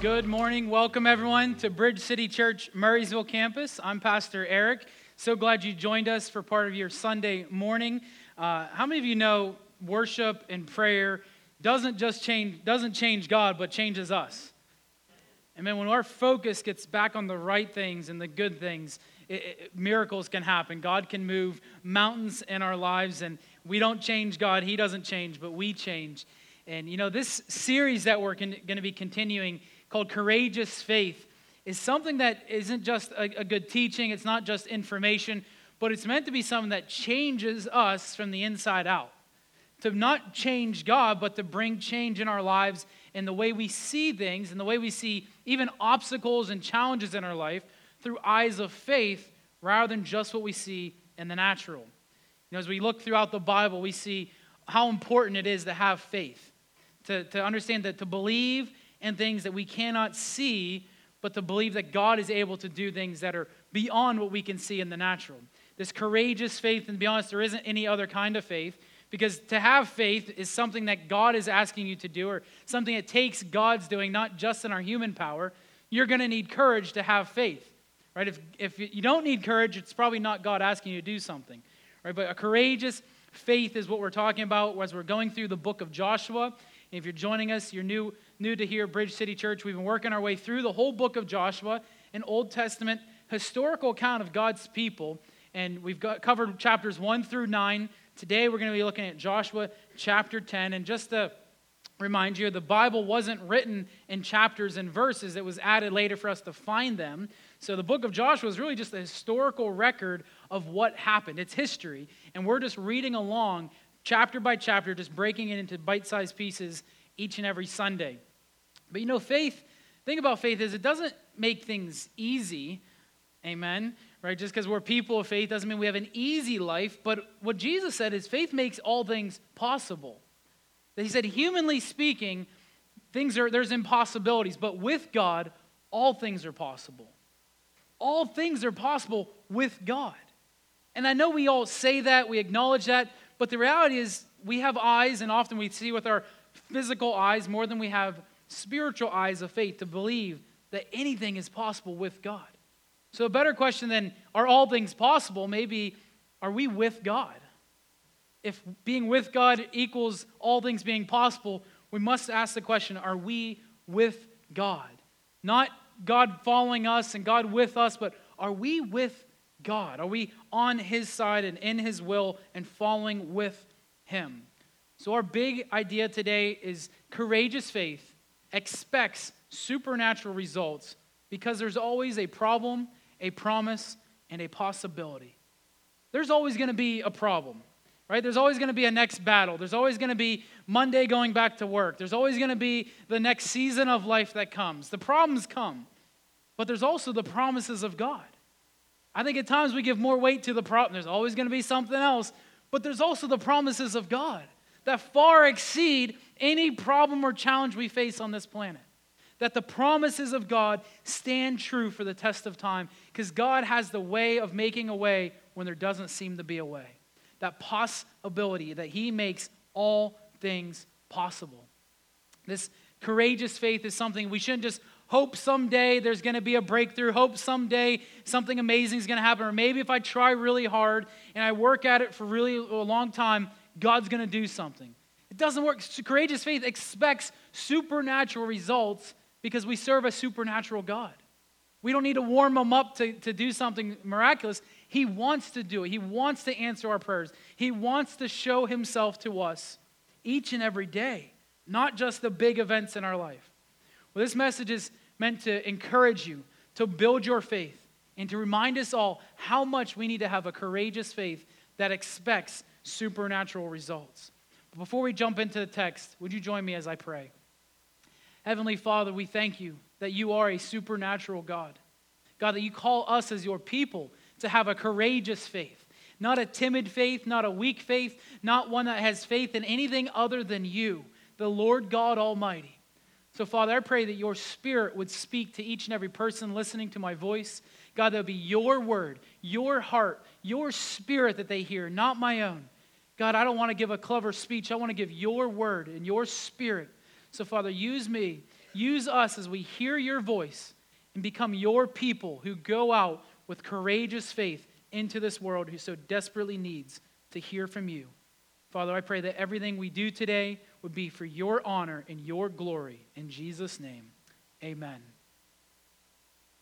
Good morning. Welcome, everyone, to Bridge City Church, Murrysville campus. I'm Pastor Eric. So glad you joined us for part of your Sunday morning. Uh, how many of you know worship and prayer doesn't just change, doesn't change God, but changes us? And then when our focus gets back on the right things and the good things, it, it, miracles can happen. God can move mountains in our lives, and we don't change God, He doesn't change, but we change. And you know, this series that we're going to be continuing called Courageous Faith is something that isn't just a, a, good teaching, it's not just information, but it's meant to be something that changes us from the inside out. To not change God, but to bring change in our lives in the way we see things, and the way we see even obstacles and challenges in our life through eyes of faith rather than just what we see in the natural. You know, as we look throughout the Bible, we see how important it is to have faith, to, to understand that to believe and things that we cannot see, but to believe that God is able to do things that are beyond what we can see in the natural. This courageous faith, and to be honest, there isn't any other kind of faith, because to have faith is something that God is asking you to do, or something that takes God's doing, not just in our human power. You're going to need courage to have faith. Right? If, if you don't need courage, it's probably not God asking you to do something. Right? But a courageous faith is what we're talking about as we're going through the book of Joshua. If you're joining us, you're new new to here, Bridge City Church, we've been working our way through the whole book of Joshua, an Old Testament historical account of God's people. And we've got, covered chapters 1 through 9. Today we're going to be looking at Joshua chapter 10. And just to remind you, the Bible wasn't written in chapters and verses, it was added later for us to find them. So the book of Joshua is really just a historical record of what happened. It's history. And we're just reading along chapter by chapter, just breaking it into bite sized pieces each and every Sunday. But you know, faith, thing about faith is it doesn't make things easy. Amen. Right? Just because we're people of faith doesn't mean we have an easy life. But what Jesus said is faith makes all things possible. He said, humanly speaking, things are there's impossibilities, but with God, all things are possible. All things are possible with God. And I know we all say that, we acknowledge that, but the reality is we have eyes, and often we see with our physical eyes more than we have spiritual eyes of faith to believe that anything is possible with God. So, a better question than are all things possible maybe are we with God? If being with God equals all things being possible, we must ask the question are we with God? Not God following us and God with us, but are we with God? Are we on His side and in His will and following with Him? So, our big idea today is courageous faith expects supernatural results because there's always a problem, a promise, and a possibility. There's always going to be a problem, right? There's always going to be a next battle. There's always going to be Monday going back to work. There's always going to be the next season of life that comes. The problems come, but there's also the promises of God. I think at times we give more weight to the problem. There's always going to be something else, but there's also the promises of God that far exceed any problem or challenge we face on this planet. That the promises of God stand true for the test of time because God has the way of making a way when there doesn't seem to be a way. That possibility that He makes all things possible. This courageous faith is something we shouldn't just hope someday there's going to be a breakthrough, hope someday something amazing is going to happen, or maybe if I try really hard and I work at it for really a long time, God's going to do something. Doesn't work. Courageous faith expects supernatural results because we serve a supernatural God. We don't need to warm him up to, to do something miraculous. He wants to do it. He wants to answer our prayers. He wants to show himself to us each and every day, not just the big events in our life. Well, this message is meant to encourage you, to build your faith, and to remind us all how much we need to have a courageous faith that expects supernatural results. Before we jump into the text, would you join me as I pray? Heavenly Father, we thank you that you are a supernatural God. God, that you call us as your people to have a courageous faith, not a timid faith, not a weak faith, not one that has faith in anything other than you, the Lord God Almighty. So, Father, I pray that your spirit would speak to each and every person listening to my voice. God, that would be your word, your heart, your spirit that they hear, not my own. God, I don't want to give a clever speech. I want to give your word and your spirit. So, Father, use me use us as we hear your voice and become your people who go out with courageous faith into this world who so desperately needs to hear from you. Father, I pray that everything we do today would be for your honor and your glory. In Jesus' name, amen.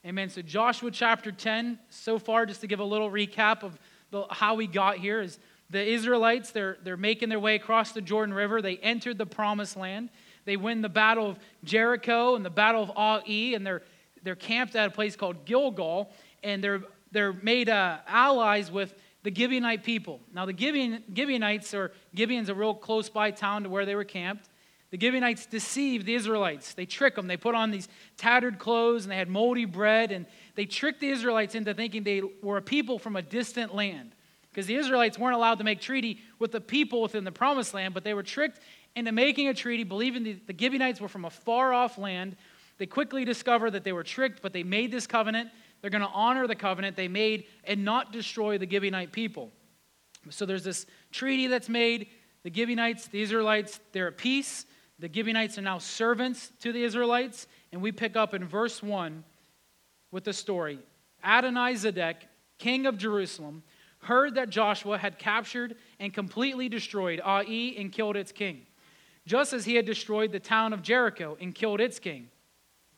Amen. So, Joshua chapter 10, so far, just to give a little recap of the, how we got here, is the Israelites, they're, they're making their way across the Jordan River. They entered the promised land. They win the battle of Jericho and the battle of Ai, and they're, they're camped at a place called Gilgal, and they're, they're made uh, allies with the Gibeonite people. Now, the Gibeon, Gibeonites, or Gibeon's a real close by town to where they were camped. The Gibeonites deceived the Israelites. They tricked them. They put on these tattered clothes and they had moldy bread, and they tricked the Israelites into thinking they were a people from a distant land. Because the Israelites weren't allowed to make treaty with the people within the promised land, but they were tricked into making a treaty, believing the, the Gibeonites were from a far off land. They quickly discovered that they were tricked, but they made this covenant. They're going to honor the covenant they made and not destroy the Gibeonite people. So there's this treaty that's made. The Gibeonites, the Israelites, they're at peace. The Gibeonites are now servants to the Israelites. And we pick up in verse 1 with the story Adonizedek, king of Jerusalem, heard that Joshua had captured and completely destroyed Ai and killed its king, just as he had destroyed the town of Jericho and killed its king.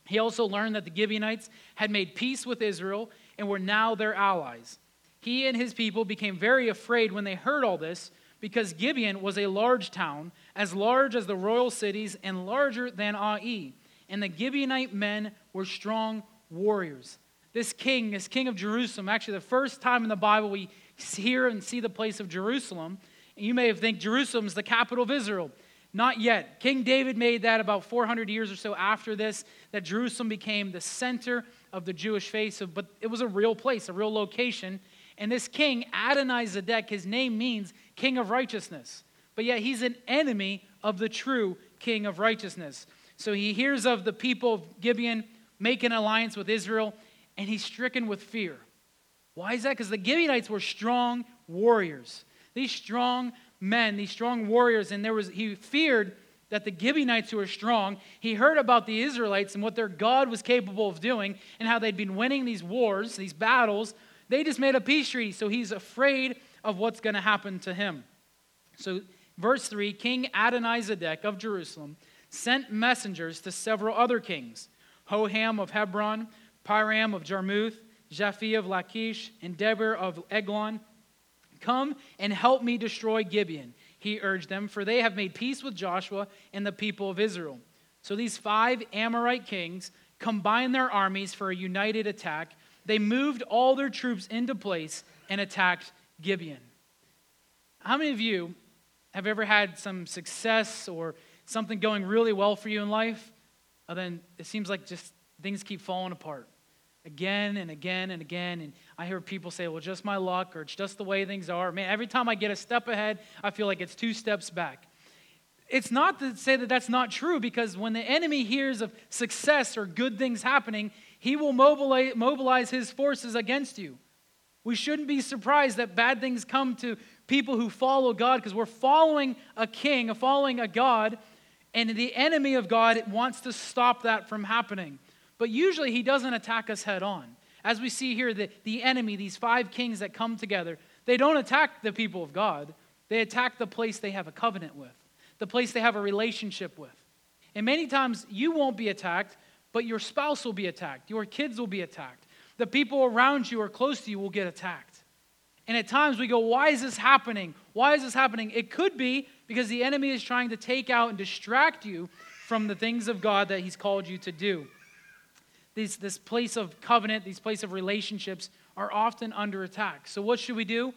He also learned that the Gibeonites had made peace with Israel and were now their allies. He and his people became very afraid when they heard all this because Gibeon was a large town, as large as the royal cities and larger than Ai. And the Gibeonite men were strong warriors. This king, this king of Jerusalem, actually, the first time in the Bible we hear and see the place of Jerusalem, and you may have think Jerusalem is the capital of Israel. Not yet. King David made that about 400 years or so after this, that Jerusalem became the center of the Jewish faith. But it was a real place, a real location. And this king, Adonai-Zedek, his name means king of righteousness. But yet he's an enemy of the true king of righteousness. So he hears of the people of Gibeon making an alliance with Israel, and he's stricken with fear. Why is that? Because the Gibeonites were strong warriors. These strong men, these strong warriors, and there was he feared that the Gibeonites who were strong, he heard about the Israelites and what their God was capable of doing and how they'd been winning these wars, these battles. They just made a peace treaty, so he's afraid of what's going to happen to him. So, verse 3 King Adonizedek of Jerusalem sent messengers to several other kings Hoham of Hebron, Piram of Jarmuth, Japhia of Lachish, and Debir of Eglon Come and help me destroy Gibeon, he urged them, for they have made peace with Joshua and the people of Israel. So these five Amorite kings combined their armies for a united attack. They moved all their troops into place and attacked Gibeon. How many of you have ever had some success or something going really well for you in life? And then it seems like just things keep falling apart again and again and again. And I hear people say, well, just my luck or it's just the way things are. Man, every time I get a step ahead, I feel like it's two steps back. It's not to say that that's not true because when the enemy hears of success or good things happening, he will mobilize, mobilize his forces against you. We shouldn't be surprised that bad things come to people who follow God because we're following a king, following a God, and the enemy of God wants to stop that from happening. But usually he doesn't attack us head on. As we see here, the, the enemy, these five kings that come together, they don't attack the people of God. They attack the place they have a covenant with, the place they have a relationship with. And many times you won't be attacked, but your spouse will be attacked. Your kids will be attacked. The people around you or close to you will get attacked. And at times we go, why is this happening? Why is this happening? It could be because the enemy is trying to take out and distract you from the things of God that he's called you to do these, this place of covenant, these place of relationships are often under attack. So, what should we do?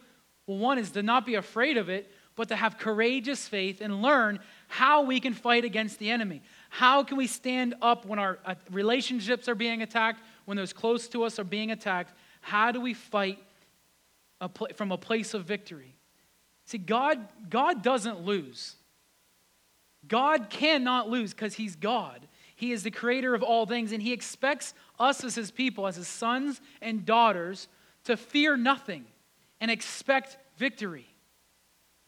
Well, one is to not be afraid of it, but to have courageous faith and learn how we can fight against the enemy. How can we stand up when our uh, relationships are being attacked, when those close to us are being attacked? How do we fight a pl- from a place of victory? See, God, God doesn't lose. God cannot lose because He's God. He is the creator of all things, and He expects us as His people, as His sons and daughters, to fear nothing and expect victory.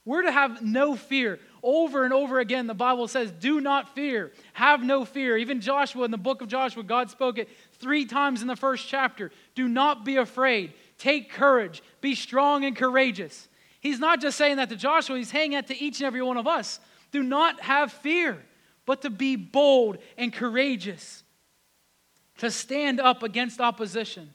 We're to have no fear. Over and over again, the Bible says, Do not fear. Have no fear. Even Joshua, in the book of Joshua, God spoke it three times in the first chapter. Do not be afraid. Take courage. Be strong and courageous. He's not just saying that to Joshua, he's saying that to each and every one of us. Do not have fear, but to be bold and courageous, to stand up against opposition.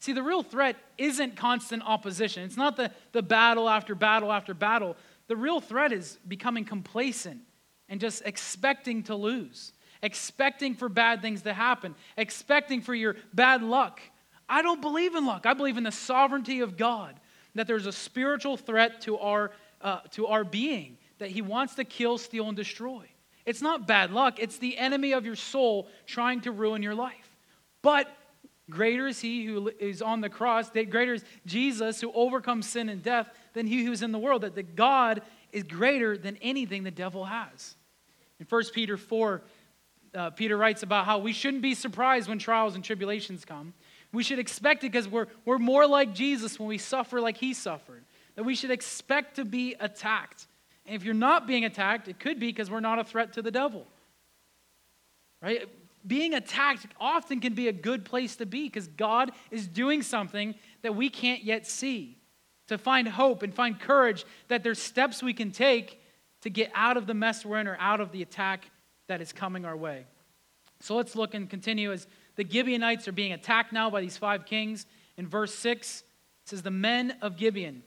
See, the real threat isn't constant opposition. It's not the, the battle after battle after battle. The real threat is becoming complacent and just expecting to lose, expecting for bad things to happen, expecting for your bad luck. I don't believe in luck. I believe in the sovereignty of God, that there's a spiritual threat to our, uh, to our being, that He wants to kill, steal, and destroy. It's not bad luck, it's the enemy of your soul trying to ruin your life. But Greater is he who is on the cross, greater is Jesus who overcomes sin and death than he who's in the world. That the God is greater than anything the devil has. In 1 Peter 4, uh, Peter writes about how we shouldn't be surprised when trials and tribulations come. We should expect it because we're, we're more like Jesus when we suffer like he suffered. That we should expect to be attacked. And if you're not being attacked, it could be because we're not a threat to the devil. Right? being attacked often can be a good place to be because God is doing something that we can't yet see. To find hope and find courage that there's steps we can take to get out of the mess we're in or out of the attack that is coming our way. So let's look and continue as the Gibeonites are being attacked now by these five kings. In verse 6, it says, The men of Gibeon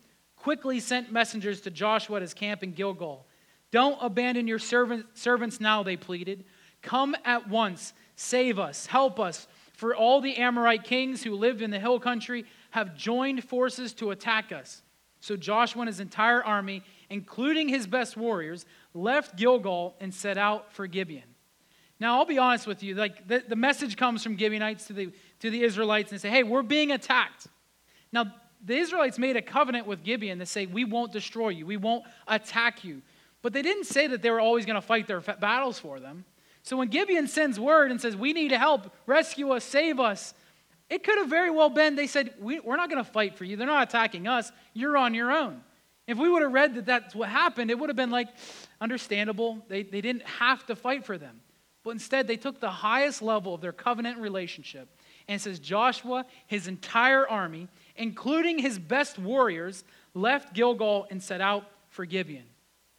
quickly sent messengers to Joshua at his camp in Gilgal. Don't abandon your servant, servants now, they pleaded. Come at once Save us, help us. For all the Amorite kings who lived in the hill country have joined forces to attack us. So Joshua and his entire army, including his best warriors, left Gilgal and set out for Gibeon. Now, I'll be honest with you. Like the, the message comes from Gibeonites to the, to the Israelites and say, hey, we're being attacked. Now, the Israelites made a covenant with Gibeon to say, we won't destroy you, we won't attack you. But they didn't say that they were always going to fight their battles for them. So when Gibeon sends word and says, We need help, rescue us, save us, it could have very well been they said, we, are not going to fight for you. They're not attacking us. You're on your own. If we would have read that that's what happened, it would have been like, understandable. They, they didn't have to fight for them. But instead, they took the highest level of their covenant relationship. And says Joshua, his entire army, including his best warriors, left Gilgal and set out for Gibeon.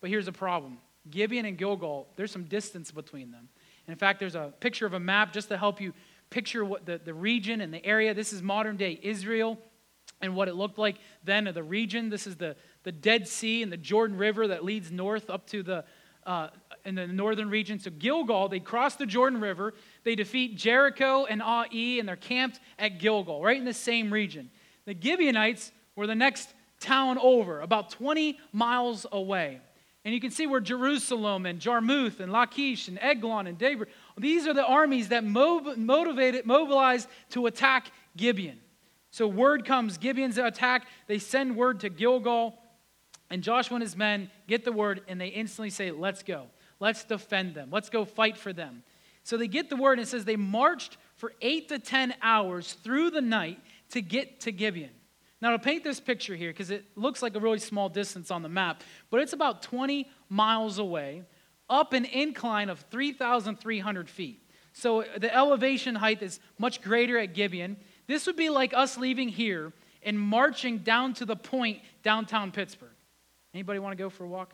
But here's a problem Gibeon and Gilgal, there's some distance between them. And in fact, there's a picture of a map just to help you picture what the, the region and the area. This is modern day Israel and what it looked like then of the region. This is the, the Dead Sea and the Jordan River that leads north up to the uh, in the northern region. So Gilgal, they cross the Jordan River, they defeat Jericho and Ai, and they're camped at Gilgal, right in the same region. The Gibeonites were the next town over, about 20 miles away. And you can see where Jerusalem and Jarmuth and Lachish and Eglon and Debir, these are the armies that motivated, mobilized to attack Gibeon. So word comes, Gibeon's attack. They send word to Gilgal, and Joshua and his men get the word, and they instantly say, Let's go. Let's defend them. Let's go fight for them. So they get the word, and it says they marched for eight to 10 hours through the night to get to Gibeon. Now, to paint this picture here, because it looks like a really small distance on the map, but it's about 20 miles away, up an incline of 3,300 feet. So the elevation height is much greater at Gibeon. This would be like us leaving here and marching down to the point downtown Pittsburgh. Anybody want to go for a walk?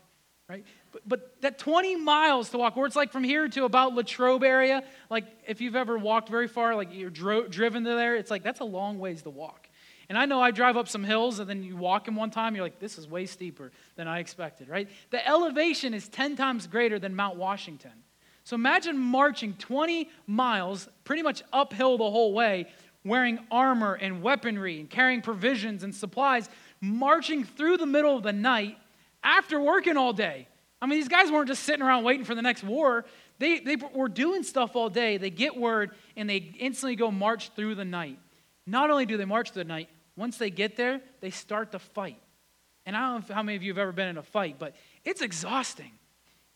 Right? But, but that 20 miles to walk, where it's like from here to about Latrobe area, like if you've ever walked very far, like you're dro- driven to there, it's like that's a long ways to walk. And I know I drive up some hills and then you walk in one time, you're like, this is way steeper than I expected, right? The elevation is 10 times greater than Mount Washington. So imagine marching 20 miles, pretty much uphill the whole way, wearing armor and weaponry and carrying provisions and supplies, marching through the middle of the night after working all day. I mean, these guys weren't just sitting around waiting for the next war. They, they were doing stuff all day. They get word and they instantly go march through the night. Not only do they march through the night, once they get there, they start to fight. And I don't know how many of you have ever been in a fight, but it's exhausting.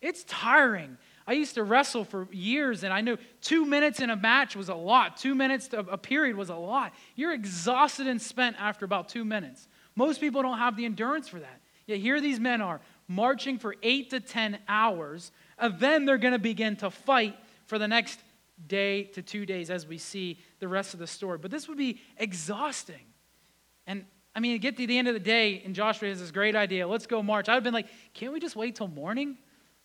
It's tiring. I used to wrestle for years, and I knew two minutes in a match was a lot. Two minutes to a period was a lot. You're exhausted and spent after about two minutes. Most people don't have the endurance for that. Yet here these men are marching for eight to 10 hours, and then they're going to begin to fight for the next day to two days as we see the rest of the story. But this would be exhausting. And I mean, get to the end of the day, and Joshua has this great idea. Let's go march. I'd have been like, can't we just wait till morning?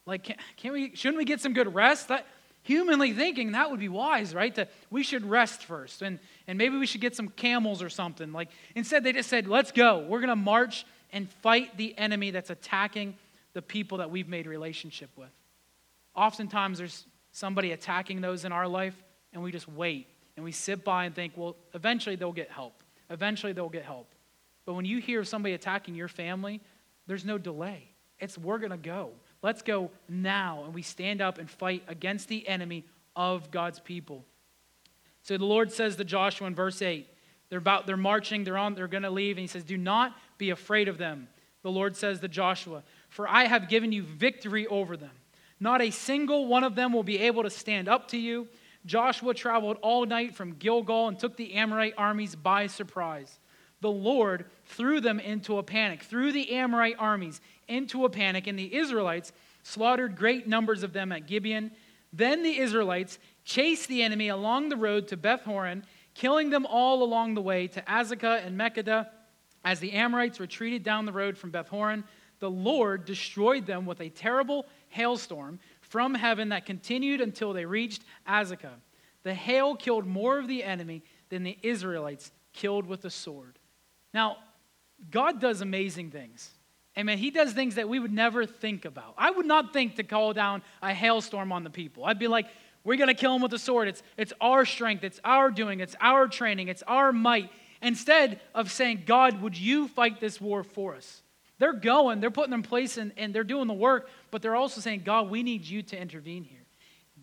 Like, can't, can't we? Shouldn't we get some good rest? That, humanly thinking, that would be wise, right? To, we should rest first, and and maybe we should get some camels or something. Like, instead, they just said, let's go. We're gonna march and fight the enemy that's attacking the people that we've made relationship with. Oftentimes, there's somebody attacking those in our life, and we just wait and we sit by and think, well, eventually they'll get help. Eventually they'll get help. But when you hear of somebody attacking your family, there's no delay. It's we're going to go. Let's go now. And we stand up and fight against the enemy of God's people. So the Lord says to Joshua in verse 8, they're about they're marching, they're on, they're going to leave, and he says, Do not be afraid of them. The Lord says to Joshua, For I have given you victory over them. Not a single one of them will be able to stand up to you. Joshua traveled all night from Gilgal and took the Amorite armies by surprise the Lord threw them into a panic, threw the Amorite armies into a panic, and the Israelites slaughtered great numbers of them at Gibeon. Then the Israelites chased the enemy along the road to Beth Horon, killing them all along the way to Azekah and Makkedah. As the Amorites retreated down the road from Beth Horon, the Lord destroyed them with a terrible hailstorm from heaven that continued until they reached Azekah. The hail killed more of the enemy than the Israelites killed with the sword. Now, God does amazing things. Amen. He does things that we would never think about. I would not think to call down a hailstorm on the people. I'd be like, we're going to kill them with a sword. It's, it's our strength, it's our doing, it's our training, it's our might. Instead of saying, God, would you fight this war for us? They're going, they're putting in place, and, and they're doing the work, but they're also saying, God, we need you to intervene here.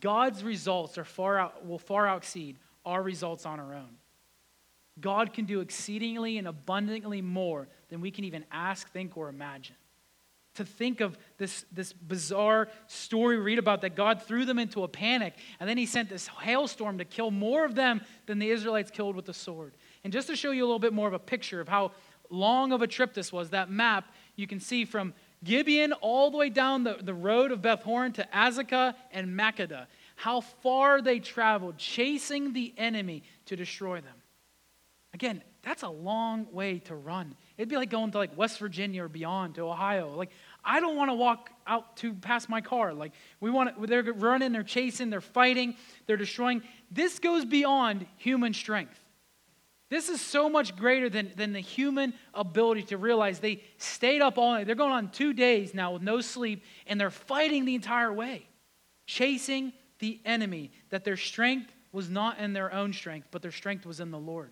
God's results are far out, will far exceed our results on our own. God can do exceedingly and abundantly more than we can even ask, think, or imagine. To think of this, this bizarre story we read about that God threw them into a panic, and then he sent this hailstorm to kill more of them than the Israelites killed with the sword. And just to show you a little bit more of a picture of how long of a trip this was, that map you can see from Gibeon all the way down the, the road of Beth Horon to Azekah and Makkedah, how far they traveled chasing the enemy to destroy them. Again, that's a long way to run. It'd be like going to like West Virginia or beyond to Ohio. Like, I don't want to walk out to past my car. Like, we want to, they're running, they're chasing, they're fighting, they're destroying. This goes beyond human strength. This is so much greater than, than the human ability to realize they stayed up all night. They're going on two days now with no sleep, and they're fighting the entire way, chasing the enemy. That their strength was not in their own strength, but their strength was in the Lord.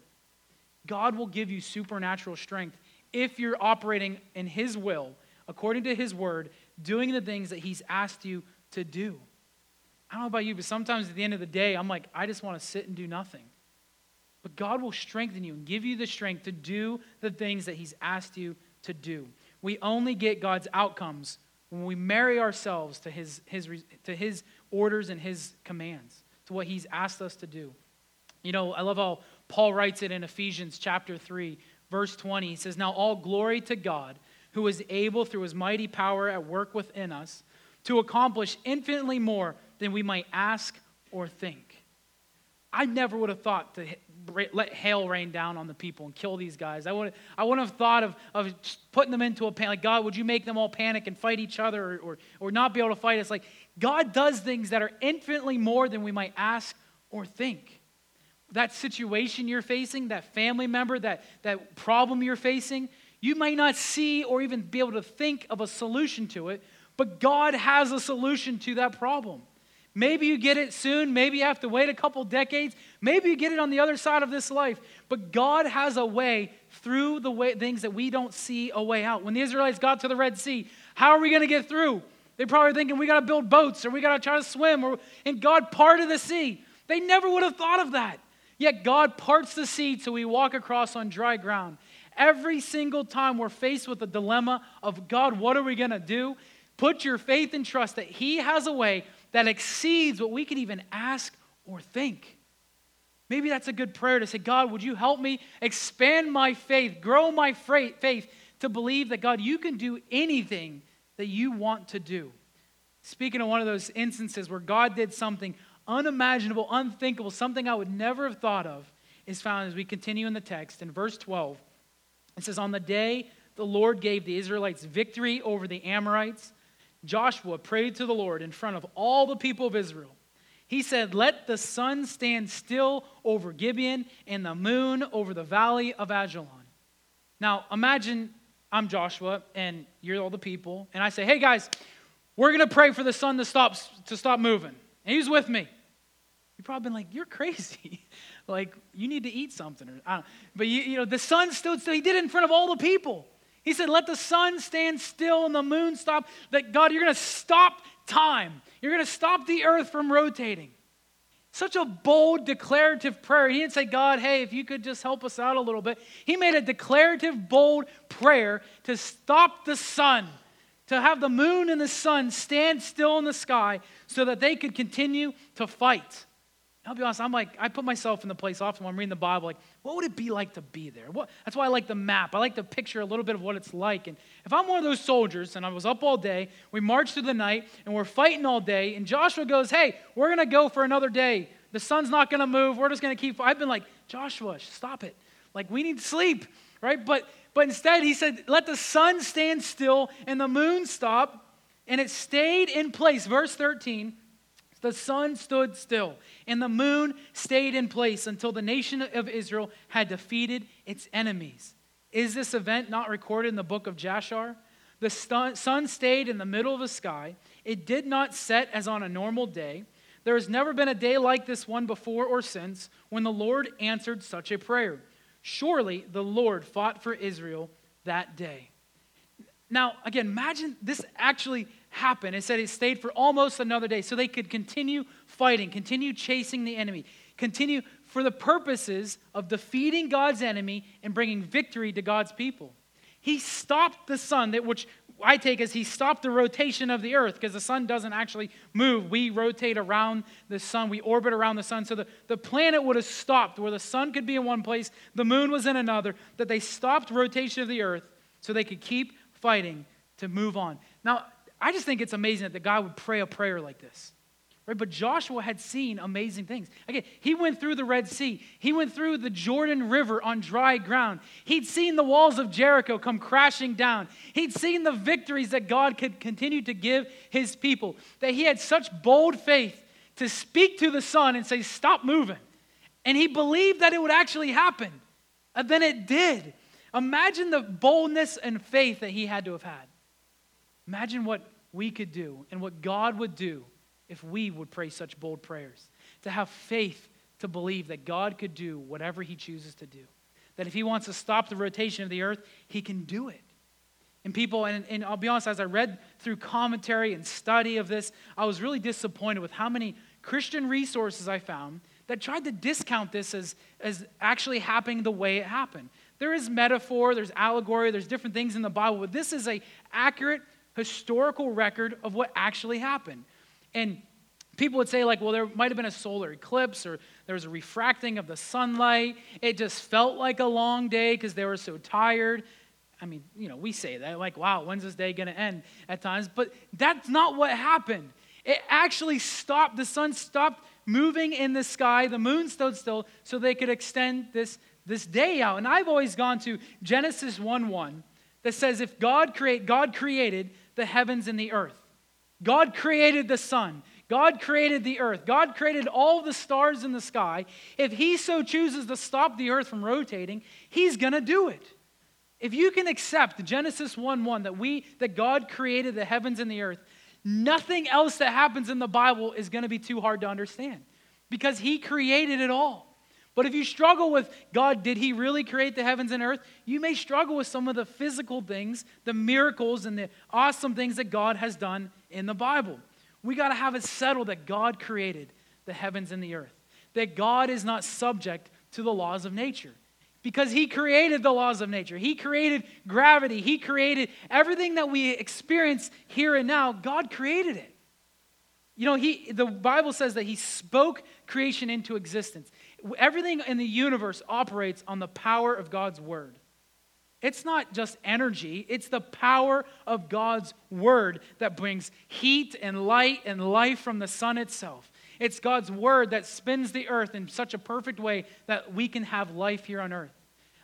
God will give you supernatural strength if you're operating in His will, according to His word, doing the things that He's asked you to do. I don't know about you, but sometimes at the end of the day, I'm like, I just want to sit and do nothing. But God will strengthen you and give you the strength to do the things that He's asked you to do. We only get God's outcomes when we marry ourselves to His, his, to his orders and His commands, to what He's asked us to do. You know, I love how Paul writes it in Ephesians chapter 3, verse 20. He says, Now all glory to God, who is able through his mighty power at work within us to accomplish infinitely more than we might ask or think. I never would have thought to let hail rain down on the people and kill these guys. I would I wouldn't have thought of, of putting them into a panic. Like, God, would you make them all panic and fight each other or, or, or not be able to fight us? Like, God does things that are infinitely more than we might ask or think that situation you're facing, that family member, that, that problem you're facing, you may not see or even be able to think of a solution to it, but God has a solution to that problem. Maybe you get it soon. Maybe you have to wait a couple decades. Maybe you get it on the other side of this life. But God has a way through the way, things that we don't see a way out. When the Israelites got to the Red Sea, how are we going to get through? They're probably thinking we got to build boats or we got to try to swim. Or, and God parted the sea. They never would have thought of that. Yet God parts the sea so we walk across on dry ground. Every single time we're faced with the dilemma of God, what are we going to do? Put your faith and trust that He has a way that exceeds what we could even ask or think. Maybe that's a good prayer to say, God, would you help me expand my faith, grow my faith to believe that, God, you can do anything that you want to do. Speaking of one of those instances where God did something unimaginable, unthinkable, something I would never have thought of, is found as we continue in the text in verse 12. It says, On the day the Lord gave the Israelites victory over the Amorites, Joshua prayed to the Lord in front of all the people of Israel. He said, Let the sun stand still over Gibeon and the moon over the valley of Ajalon. Now, imagine I'm Joshua and you're all the people, and I say, Hey guys, we're going to pray for the sun to stop, to stop moving. And he's with me. You've probably been like, You're crazy. like, you need to eat something. Or, but, you, you know, the sun stood still. He did it in front of all the people. He said, Let the sun stand still and the moon stop. That God, you're going to stop time. You're going to stop the earth from rotating. Such a bold, declarative prayer. He didn't say, God, hey, if you could just help us out a little bit. He made a declarative, bold prayer to stop the sun, to have the moon and the sun stand still in the sky so that they could continue to fight. I'll be honest, I'm like, I put myself in the place often when I'm reading the Bible, like, what would it be like to be there? What, that's why I like the map. I like to picture a little bit of what it's like. And if I'm one of those soldiers and I was up all day, we marched through the night and we're fighting all day, and Joshua goes, hey, we're going to go for another day. The sun's not going to move. We're just going to keep. I've been like, Joshua, stop it. Like, we need sleep, right? But, but instead, he said, let the sun stand still and the moon stop. And it stayed in place. Verse 13 the sun stood still, and the moon stayed in place until the nation of Israel had defeated its enemies. Is this event not recorded in the book of Jashar? The sun stayed in the middle of the sky. It did not set as on a normal day. There has never been a day like this one before or since when the Lord answered such a prayer. Surely the Lord fought for Israel that day. Now, again, imagine this actually happened. It said it stayed for almost another day so they could continue fighting, continue chasing the enemy, continue for the purposes of defeating God's enemy and bringing victory to God's people. He stopped the sun, which I take as he stopped the rotation of the earth because the sun doesn't actually move. We rotate around the sun, we orbit around the sun. So the, the planet would have stopped where the sun could be in one place, the moon was in another, that they stopped rotation of the earth so they could keep fighting to move on. Now, I just think it's amazing that guy would pray a prayer like this. Right? But Joshua had seen amazing things. Again, he went through the Red Sea. He went through the Jordan River on dry ground. He'd seen the walls of Jericho come crashing down. He'd seen the victories that God could continue to give his people. That he had such bold faith to speak to the sun and say, Stop moving. And he believed that it would actually happen. And then it did. Imagine the boldness and faith that he had to have had. Imagine what we could do and what God would do if we would pray such bold prayers. To have faith to believe that God could do whatever he chooses to do. That if he wants to stop the rotation of the earth, he can do it. And people, and, and I'll be honest, as I read through commentary and study of this, I was really disappointed with how many Christian resources I found that tried to discount this as, as actually happening the way it happened. There is metaphor, there's allegory, there's different things in the Bible, but this is a accurate historical record of what actually happened. And people would say, like, well, there might have been a solar eclipse or there was a refracting of the sunlight. It just felt like a long day because they were so tired. I mean, you know, we say that, like, wow, when's this day going to end at times? But that's not what happened. It actually stopped, the sun stopped moving in the sky, the moon stood still, so they could extend this, this day out. And I've always gone to Genesis 1 1 that says if God create, God created the heavens and the earth. God created the sun. God created the earth. God created all the stars in the sky. If He so chooses to stop the earth from rotating, He's going to do it. If you can accept Genesis 1 1 that, we, that God created the heavens and the earth, nothing else that happens in the Bible is going to be too hard to understand because He created it all. But if you struggle with God, did He really create the heavens and earth? You may struggle with some of the physical things, the miracles, and the awesome things that God has done in the Bible. We got to have it settled that God created the heavens and the earth, that God is not subject to the laws of nature. Because he created the laws of nature. He created gravity. He created everything that we experience here and now. God created it. You know, he, the Bible says that he spoke creation into existence. Everything in the universe operates on the power of God's word. It's not just energy, it's the power of God's word that brings heat and light and life from the sun itself. It's God's word that spins the earth in such a perfect way that we can have life here on earth.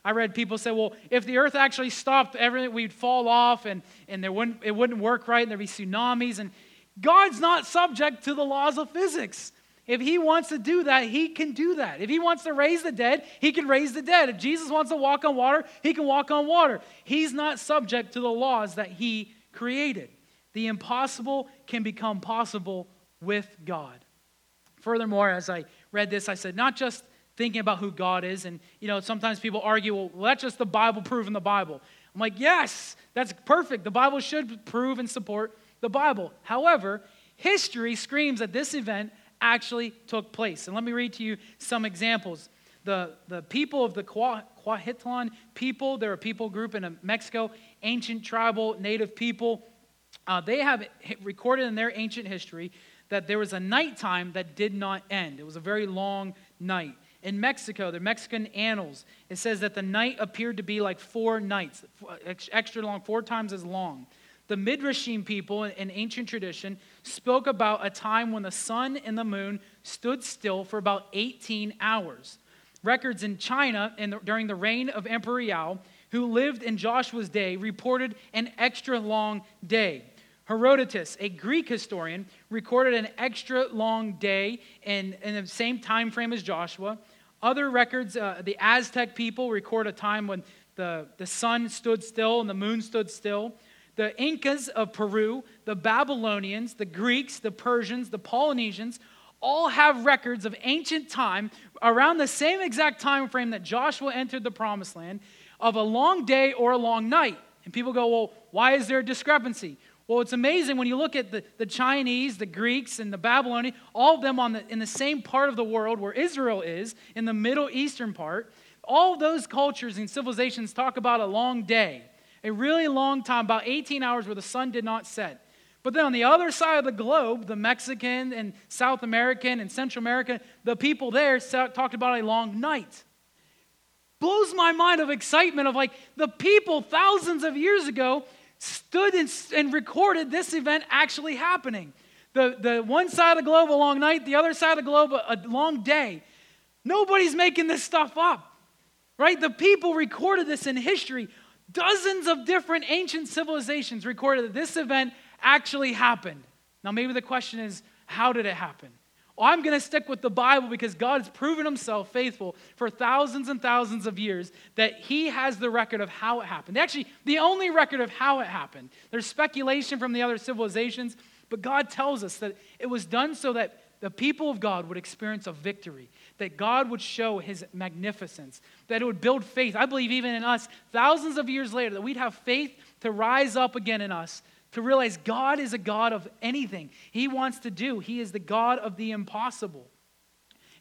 I read people say, well, if the earth actually stopped, everything we'd fall off and, and there wouldn't, it wouldn't work right and there'd be tsunamis. And God's not subject to the laws of physics. If he wants to do that, he can do that. If he wants to raise the dead, he can raise the dead. If Jesus wants to walk on water, he can walk on water. He's not subject to the laws that he created. The impossible can become possible with God. Furthermore, as I read this, I said, not just thinking about who God is, and you know, sometimes people argue, well, that's just the Bible proving the Bible. I'm like, yes, that's perfect. The Bible should prove and support the Bible. However, history screams that this event actually took place. And let me read to you some examples. The, the people of the Cuauhtitlan people, they're a people group in Mexico, ancient tribal native people. Uh, they have recorded in their ancient history that there was a nighttime that did not end. It was a very long night. In Mexico, the Mexican annals, it says that the night appeared to be like four nights, extra long, four times as long. The Midrashim people in ancient tradition spoke about a time when the sun and the moon stood still for about 18 hours. Records in China in the, during the reign of Emperor Yao, who lived in Joshua's day, reported an extra long day. Herodotus, a Greek historian, recorded an extra long day in, in the same time frame as Joshua. Other records, uh, the Aztec people record a time when the, the sun stood still and the moon stood still the Incas of Peru, the Babylonians, the Greeks, the Persians, the Polynesians all have records of ancient time around the same exact time frame that Joshua entered the promised land of a long day or a long night. And people go, well, why is there a discrepancy? Well, it's amazing when you look at the, the Chinese, the Greeks, and the Babylonians, all of them on the, in the same part of the world where Israel is, in the Middle Eastern part. All those cultures and civilizations talk about a long day a really long time, about 18 hours where the sun did not set. But then on the other side of the globe, the Mexican and South American and Central American, the people there talked about a long night. Blows my mind of excitement of like the people thousands of years ago stood and, and recorded this event actually happening. The, the one side of the globe a long night, the other side of the globe a, a long day. Nobody's making this stuff up, right? The people recorded this in history Dozens of different ancient civilizations recorded that this event actually happened. Now, maybe the question is, how did it happen? Well, I'm going to stick with the Bible because God has proven himself faithful for thousands and thousands of years that he has the record of how it happened. Actually, the only record of how it happened. There's speculation from the other civilizations, but God tells us that it was done so that the people of God would experience a victory, that God would show his magnificence, that it would build faith. I believe even in us, thousands of years later, that we'd have faith to rise up again in us, to realize God is a God of anything he wants to do. He is the God of the impossible.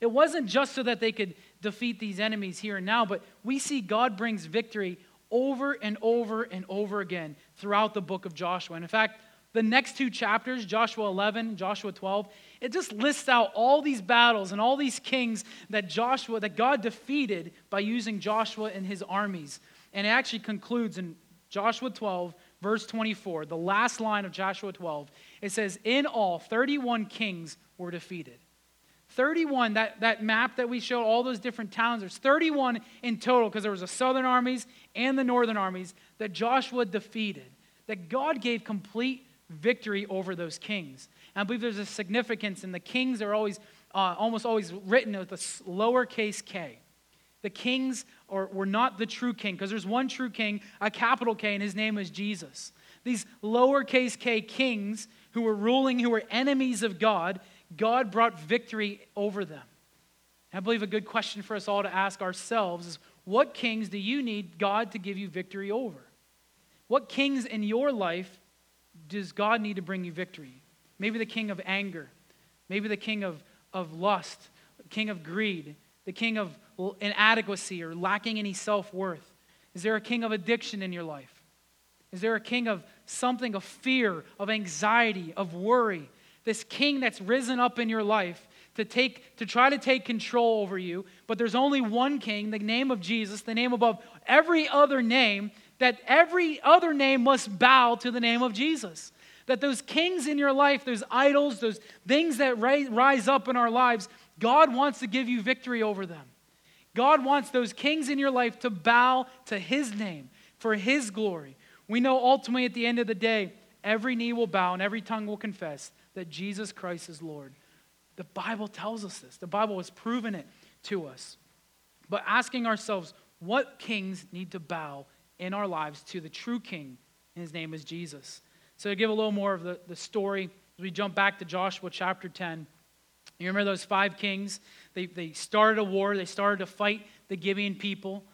It wasn't just so that they could defeat these enemies here and now, but we see God brings victory over and over and over again throughout the book of Joshua. And in fact, the next two chapters, Joshua 11, Joshua 12, it just lists out all these battles and all these kings that Joshua, that God defeated by using Joshua and his armies. And it actually concludes in Joshua 12, verse 24, the last line of Joshua 12. It says, In all, 31 kings were defeated. 31, that, that map that we showed, all those different towns, there's 31 in total because there was the southern armies and the northern armies that Joshua defeated. That God gave complete victory over those kings. And I believe there's a significance, and the kings are always, uh, almost always written with a lowercase k. The kings are, were not the true king, because there's one true king, a capital K, and his name is Jesus. These lowercase k kings who were ruling, who were enemies of God, God brought victory over them. I believe a good question for us all to ask ourselves is what kings do you need God to give you victory over? What kings in your life does God need to bring you victory? Maybe the king of anger, maybe the king of, of lust, king of greed, the king of inadequacy or lacking any self worth. Is there a king of addiction in your life? Is there a king of something of fear, of anxiety, of worry? This king that's risen up in your life to take to try to take control over you, but there's only one king, the name of Jesus, the name above every other name that every other name must bow to the name of Jesus. That those kings in your life, those idols, those things that rise up in our lives, God wants to give you victory over them. God wants those kings in your life to bow to his name for his glory. We know ultimately at the end of the day, every knee will bow and every tongue will confess that Jesus Christ is Lord. The Bible tells us this, the Bible has proven it to us. But asking ourselves, what kings need to bow in our lives to the true king? And his name is Jesus. So, to give a little more of the, the story, as we jump back to Joshua chapter 10, you remember those five kings? They, they started a war, they started to fight the Gibeon people.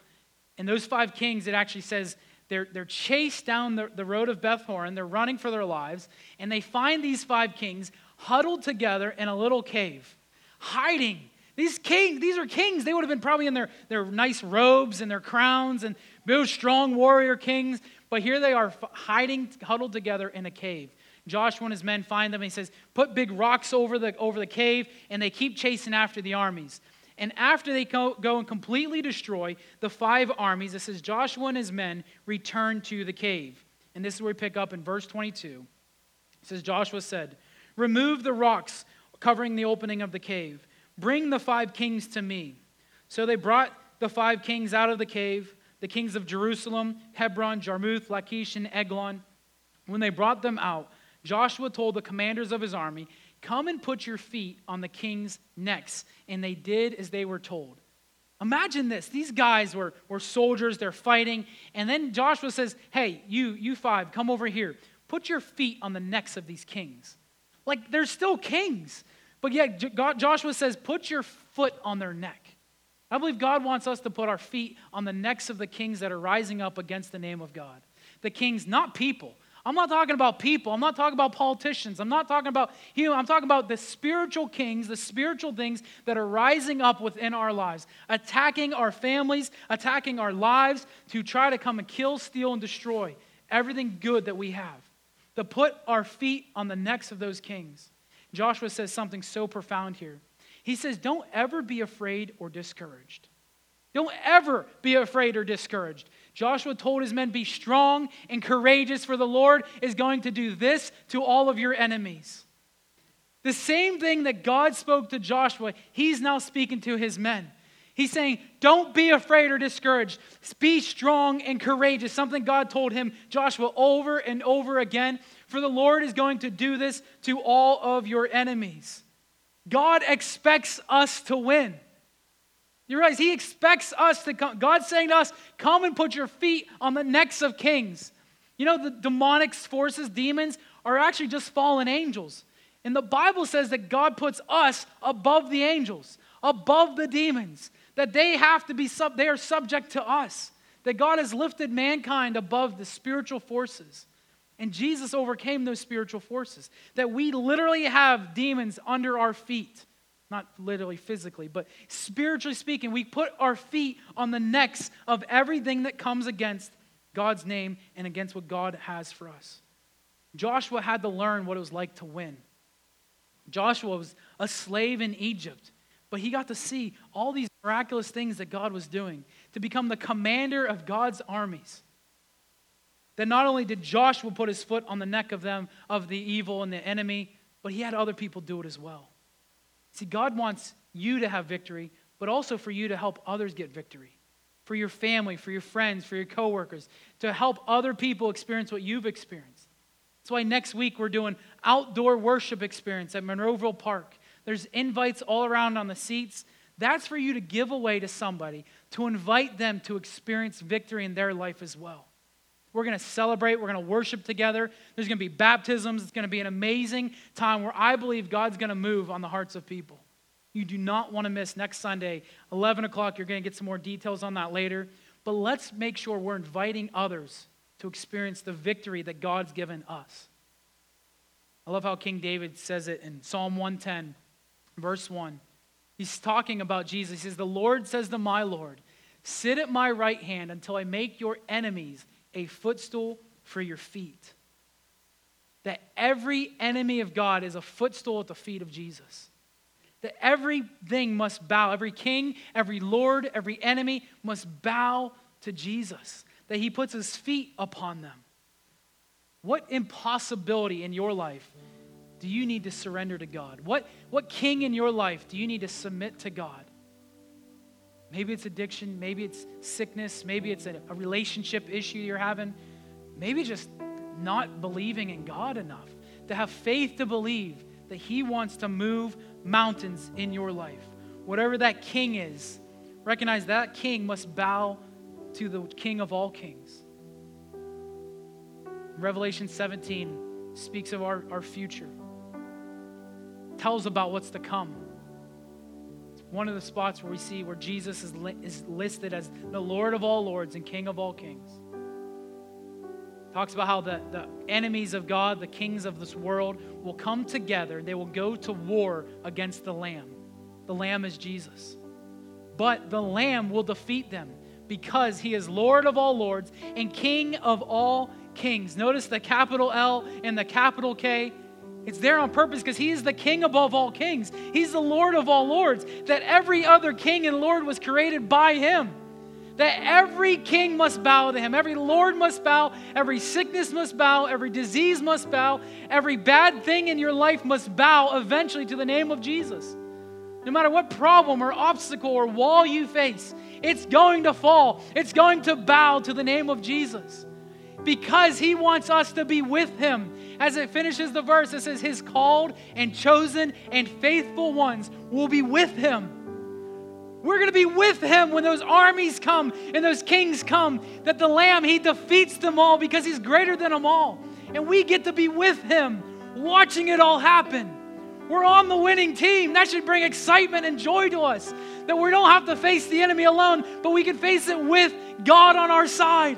And those five kings, it actually says they're, they're chased down the, the road of Beth Horon. They're running for their lives. And they find these five kings huddled together in a little cave, hiding. These kings, these are kings. They would have been probably in their, their nice robes and their crowns and those strong warrior kings. But here they are hiding, huddled together in a cave. Joshua and his men find them and he says, Put big rocks over the, over the cave, and they keep chasing after the armies. And after they go, go and completely destroy the five armies, it says Joshua and his men return to the cave. And this is where we pick up in verse 22. It says, Joshua said, Remove the rocks covering the opening of the cave. Bring the five kings to me. So they brought the five kings out of the cave, the kings of Jerusalem, Hebron, Jarmuth, Lachish, and Eglon. When they brought them out, Joshua told the commanders of his army, Come and put your feet on the king's necks. And they did as they were told. Imagine this. These guys were, were soldiers, they're fighting. And then Joshua says, Hey, you, you five, come over here. Put your feet on the necks of these kings. Like they're still kings. But yet, Joshua says, Put your foot on their neck. I believe God wants us to put our feet on the necks of the kings that are rising up against the name of God. The kings, not people. I'm not talking about people. I'm not talking about politicians. I'm not talking about you. I'm talking about the spiritual kings, the spiritual things that are rising up within our lives, attacking our families, attacking our lives to try to come and kill, steal, and destroy everything good that we have. To put our feet on the necks of those kings. Joshua says something so profound here. He says, Don't ever be afraid or discouraged. Don't ever be afraid or discouraged. Joshua told his men, Be strong and courageous, for the Lord is going to do this to all of your enemies. The same thing that God spoke to Joshua, he's now speaking to his men. He's saying, Don't be afraid or discouraged. Be strong and courageous. Something God told him, Joshua, over and over again. For the Lord is going to do this to all of your enemies. God expects us to win. You realize He expects us to come. God's saying to us, Come and put your feet on the necks of kings. You know, the demonic forces, demons, are actually just fallen angels. And the Bible says that God puts us above the angels, above the demons, that they have to be sub, they are subject to us, that God has lifted mankind above the spiritual forces. And Jesus overcame those spiritual forces, that we literally have demons under our feet. Not literally physically, but spiritually speaking, we put our feet on the necks of everything that comes against God's name and against what God has for us. Joshua had to learn what it was like to win. Joshua was a slave in Egypt, but he got to see all these miraculous things that God was doing to become the commander of God's armies. That not only did Joshua put his foot on the neck of them, of the evil and the enemy, but he had other people do it as well. See, God wants you to have victory, but also for you to help others get victory. For your family, for your friends, for your coworkers, to help other people experience what you've experienced. That's why next week we're doing outdoor worship experience at Monroeville Park. There's invites all around on the seats. That's for you to give away to somebody, to invite them to experience victory in their life as well. We're going to celebrate. We're going to worship together. There's going to be baptisms. It's going to be an amazing time where I believe God's going to move on the hearts of people. You do not want to miss next Sunday, 11 o'clock. You're going to get some more details on that later. But let's make sure we're inviting others to experience the victory that God's given us. I love how King David says it in Psalm 110, verse 1. He's talking about Jesus. He says, The Lord says to my Lord, Sit at my right hand until I make your enemies a footstool for your feet. That every enemy of God is a footstool at the feet of Jesus. That everything must bow. Every king, every lord, every enemy must bow to Jesus. that he puts his feet upon them. What impossibility in your life do you need to surrender to God? What, what king in your life do you need to submit to God? Maybe it's addiction, maybe it's sickness, maybe it's a, a relationship issue you're having, maybe just not believing in God enough to have faith to believe that He wants to move mountains in your life. Whatever that king is, recognize that king must bow to the king of all kings. Revelation 17 speaks of our, our future, tells about what's to come. One of the spots where we see where Jesus is, li- is listed as the Lord of all lords and King of all kings. Talks about how the, the enemies of God, the kings of this world, will come together. They will go to war against the Lamb. The Lamb is Jesus. But the Lamb will defeat them because he is Lord of all lords and King of all kings. Notice the capital L and the capital K. It's there on purpose because he is the king above all kings. He's the Lord of all lords. That every other king and Lord was created by him. That every king must bow to him. Every Lord must bow. Every sickness must bow. Every disease must bow. Every bad thing in your life must bow eventually to the name of Jesus. No matter what problem or obstacle or wall you face, it's going to fall. It's going to bow to the name of Jesus because he wants us to be with him. As it finishes the verse, it says, His called and chosen and faithful ones will be with him. We're going to be with him when those armies come and those kings come, that the Lamb, he defeats them all because he's greater than them all. And we get to be with him, watching it all happen. We're on the winning team. That should bring excitement and joy to us. That we don't have to face the enemy alone, but we can face it with God on our side.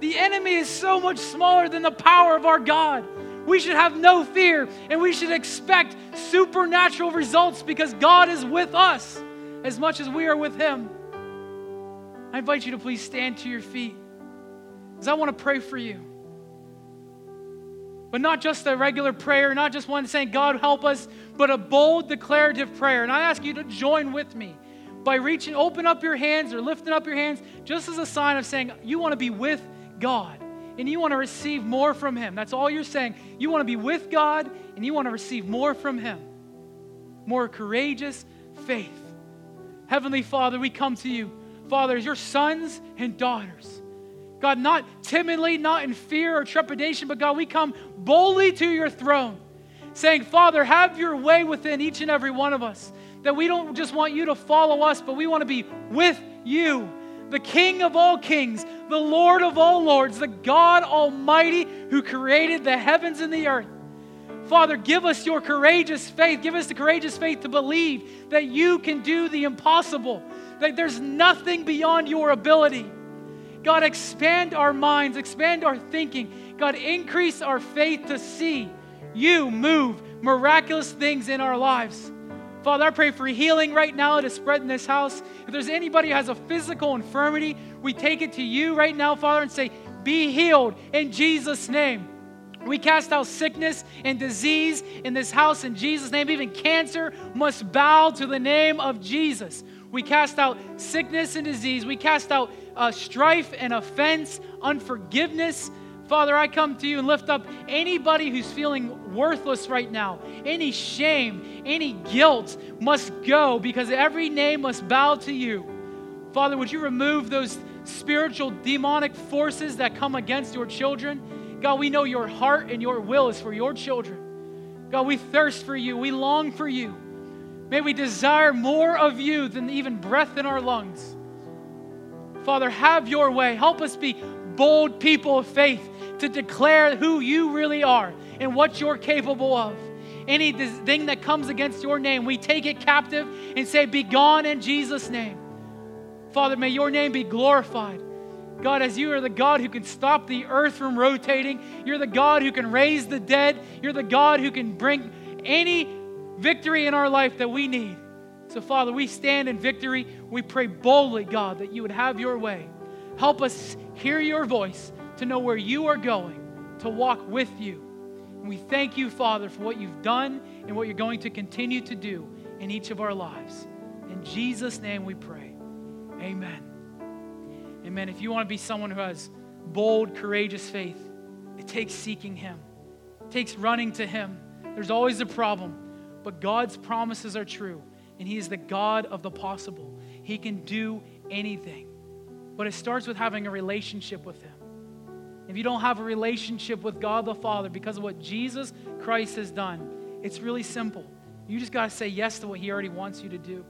The enemy is so much smaller than the power of our God. We should have no fear and we should expect supernatural results because God is with us as much as we are with Him. I invite you to please stand to your feet because I want to pray for you. But not just a regular prayer, not just one saying, God help us, but a bold declarative prayer. And I ask you to join with me by reaching, open up your hands or lifting up your hands just as a sign of saying you want to be with God and you want to receive more from Him. That's all you're saying. You want to be with God and you want to receive more from Him. More courageous faith. Heavenly Father, we come to you, Father, as your sons and daughters. God, not timidly, not in fear or trepidation, but God, we come boldly to your throne, saying, Father, have your way within each and every one of us. That we don't just want you to follow us, but we want to be with you, the King of all kings, the Lord of all lords, the God Almighty who created the heavens and the earth. Father, give us your courageous faith. Give us the courageous faith to believe that you can do the impossible, that there's nothing beyond your ability. God, expand our minds, expand our thinking. God, increase our faith to see you move miraculous things in our lives. Father, I pray for healing right now to spread in this house. If there's anybody who has a physical infirmity, we take it to you right now, Father, and say, Be healed in Jesus' name. We cast out sickness and disease in this house in Jesus' name. Even cancer must bow to the name of Jesus. We cast out sickness and disease. We cast out uh, strife and offense, unforgiveness. Father, I come to you and lift up anybody who's feeling worthless right now. Any shame, any guilt must go because every name must bow to you. Father, would you remove those spiritual demonic forces that come against your children? God, we know your heart and your will is for your children. God, we thirst for you. We long for you. May we desire more of you than even breath in our lungs. Father, have your way. Help us be bold people of faith to declare who you really are and what you're capable of. Anything that comes against your name, we take it captive and say, Be gone in Jesus' name. Father, may your name be glorified. God, as you are the God who can stop the earth from rotating, you're the God who can raise the dead, you're the God who can bring any victory in our life that we need. So, Father, we stand in victory. We pray boldly, God, that you would have your way. Help us hear your voice to know where you are going, to walk with you. And we thank you, Father, for what you've done and what you're going to continue to do in each of our lives. In Jesus' name we pray. Amen. Amen. If you want to be someone who has bold, courageous faith, it takes seeking Him, it takes running to Him. There's always a problem, but God's promises are true, and He is the God of the possible. He can do anything. But it starts with having a relationship with Him. If you don't have a relationship with God the Father because of what Jesus Christ has done, it's really simple. You just got to say yes to what He already wants you to do.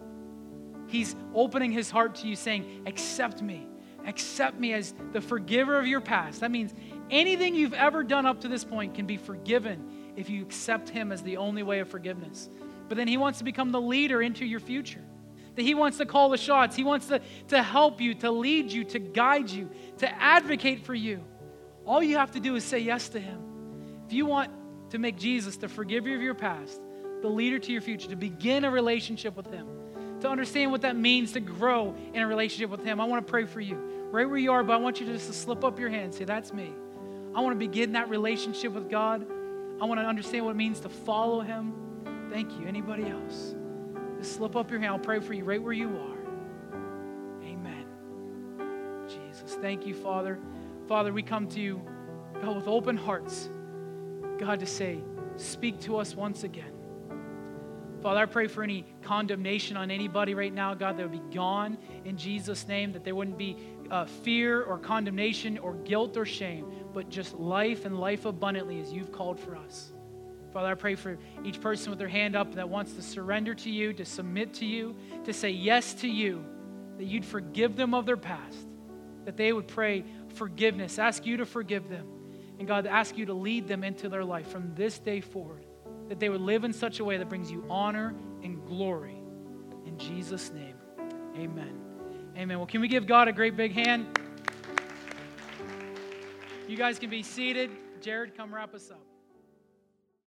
He's opening His heart to you, saying, Accept me. Accept me as the forgiver of your past. That means anything you've ever done up to this point can be forgiven if you accept Him as the only way of forgiveness. But then He wants to become the leader into your future. That He wants to call the shots. He wants to, to help you, to lead you, to guide you, to advocate for you. All you have to do is say yes to Him. If you want to make Jesus the forgiver of your past, the leader to your future, to begin a relationship with Him, to understand what that means to grow in a relationship with Him, I want to pray for you. Right where you are, but I want you to just slip up your hand. Say, That's me. I want to begin that relationship with God. I want to understand what it means to follow Him. Thank you. Anybody else? Just slip up your hand. I'll pray for you right where you are. Amen. Jesus. Thank you, Father. Father, we come to you, God, with open hearts. God, to say, speak to us once again. Father, I pray for any condemnation on anybody right now, God, that would be gone in Jesus' name, that there wouldn't be uh, fear or condemnation or guilt or shame, but just life and life abundantly as you've called for us. Father, I pray for each person with their hand up that wants to surrender to you, to submit to you, to say yes to you, that you'd forgive them of their past, that they would pray forgiveness, ask you to forgive them, and God, ask you to lead them into their life from this day forward, that they would live in such a way that brings you honor and glory. In Jesus' name, amen. Amen. Well, can we give God a great big hand? You guys can be seated. Jared, come wrap us up.